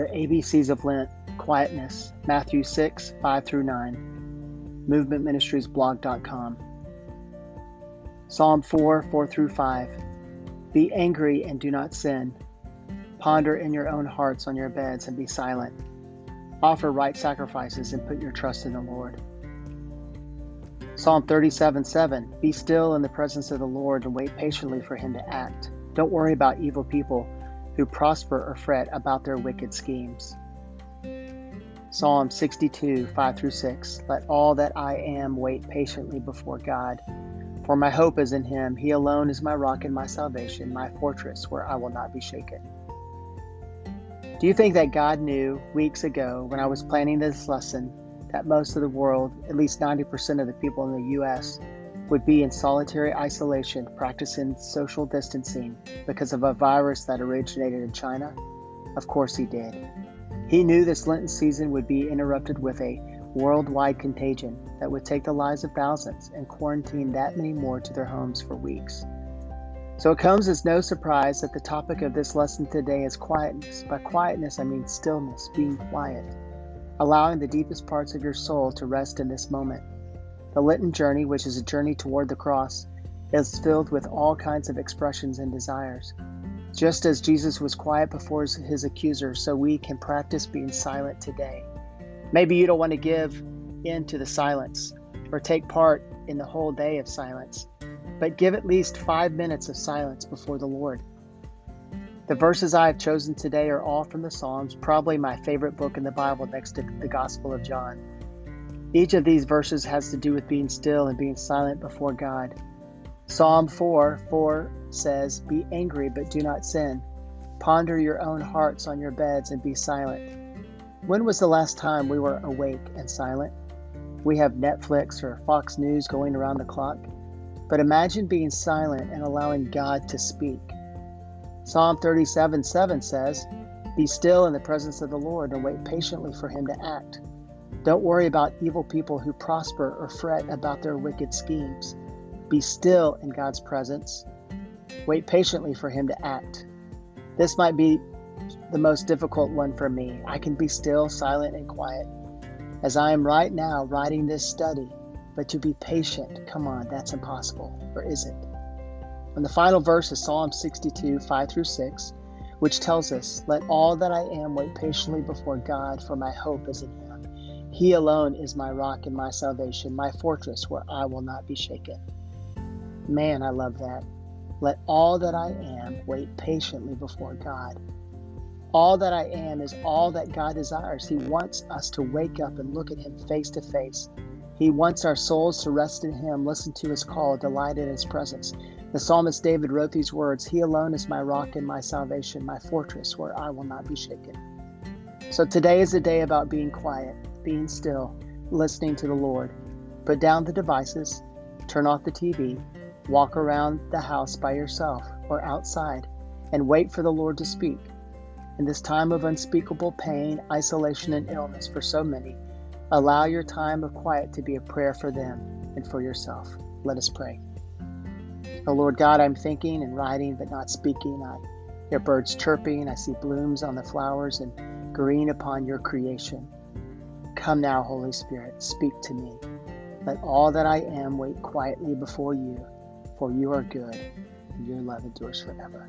The ABCs of Lent, quietness, Matthew 6, 5 through 9, movementministriesblog.com. Psalm 4, 4 through 5. Be angry and do not sin. Ponder in your own hearts on your beds and be silent. Offer right sacrifices and put your trust in the Lord. Psalm 37, 7. Be still in the presence of the Lord and wait patiently for him to act. Don't worry about evil people who prosper or fret about their wicked schemes. Psalm 62, 5 through 6. Let all that I am wait patiently before God. For my hope is in him. He alone is my rock and my salvation, my fortress where I will not be shaken. Do you think that God knew weeks ago when I was planning this lesson that most of the world, at least 90% of the people in the U.S., would be in solitary isolation practicing social distancing because of a virus that originated in China? Of course he did. He knew this Lenten season would be interrupted with a worldwide contagion that would take the lives of thousands and quarantine that many more to their homes for weeks. So it comes as no surprise that the topic of this lesson today is quietness. By quietness, I mean stillness, being quiet, allowing the deepest parts of your soul to rest in this moment. The Lenten journey, which is a journey toward the cross, is filled with all kinds of expressions and desires. Just as Jesus was quiet before his accusers, so we can practice being silent today. Maybe you don't want to give in to the silence or take part in the whole day of silence, but give at least five minutes of silence before the Lord. The verses I have chosen today are all from the Psalms, probably my favorite book in the Bible next to the Gospel of John. Each of these verses has to do with being still and being silent before God. Psalm 4 4 says, Be angry, but do not sin. Ponder your own hearts on your beds and be silent. When was the last time we were awake and silent? We have Netflix or Fox News going around the clock. But imagine being silent and allowing God to speak. Psalm 37 7 says, Be still in the presence of the Lord and wait patiently for him to act. Don't worry about evil people who prosper or fret about their wicked schemes. Be still in God's presence. Wait patiently for Him to act. This might be the most difficult one for me. I can be still, silent, and quiet as I am right now writing this study. But to be patient, come on, that's impossible. Or is it? And the final verse is Psalm 62, 5 through 6, which tells us, Let all that I am wait patiently before God, for my hope is in Him. He alone is my rock and my salvation, my fortress where I will not be shaken. Man, I love that. Let all that I am wait patiently before God. All that I am is all that God desires. He wants us to wake up and look at Him face to face. He wants our souls to rest in Him, listen to His call, delight in His presence. The psalmist David wrote these words He alone is my rock and my salvation, my fortress where I will not be shaken. So today is a day about being quiet being still, listening to the Lord. Put down the devices, turn off the TV, walk around the house by yourself or outside, and wait for the Lord to speak. In this time of unspeakable pain, isolation, and illness for so many, allow your time of quiet to be a prayer for them and for yourself. Let us pray. Oh Lord God, I'm thinking and writing but not speaking. I hear birds chirping, I see blooms on the flowers and green upon your creation. Come now, Holy Spirit, speak to me. Let all that I am wait quietly before you, for you are good, and your love endures forever.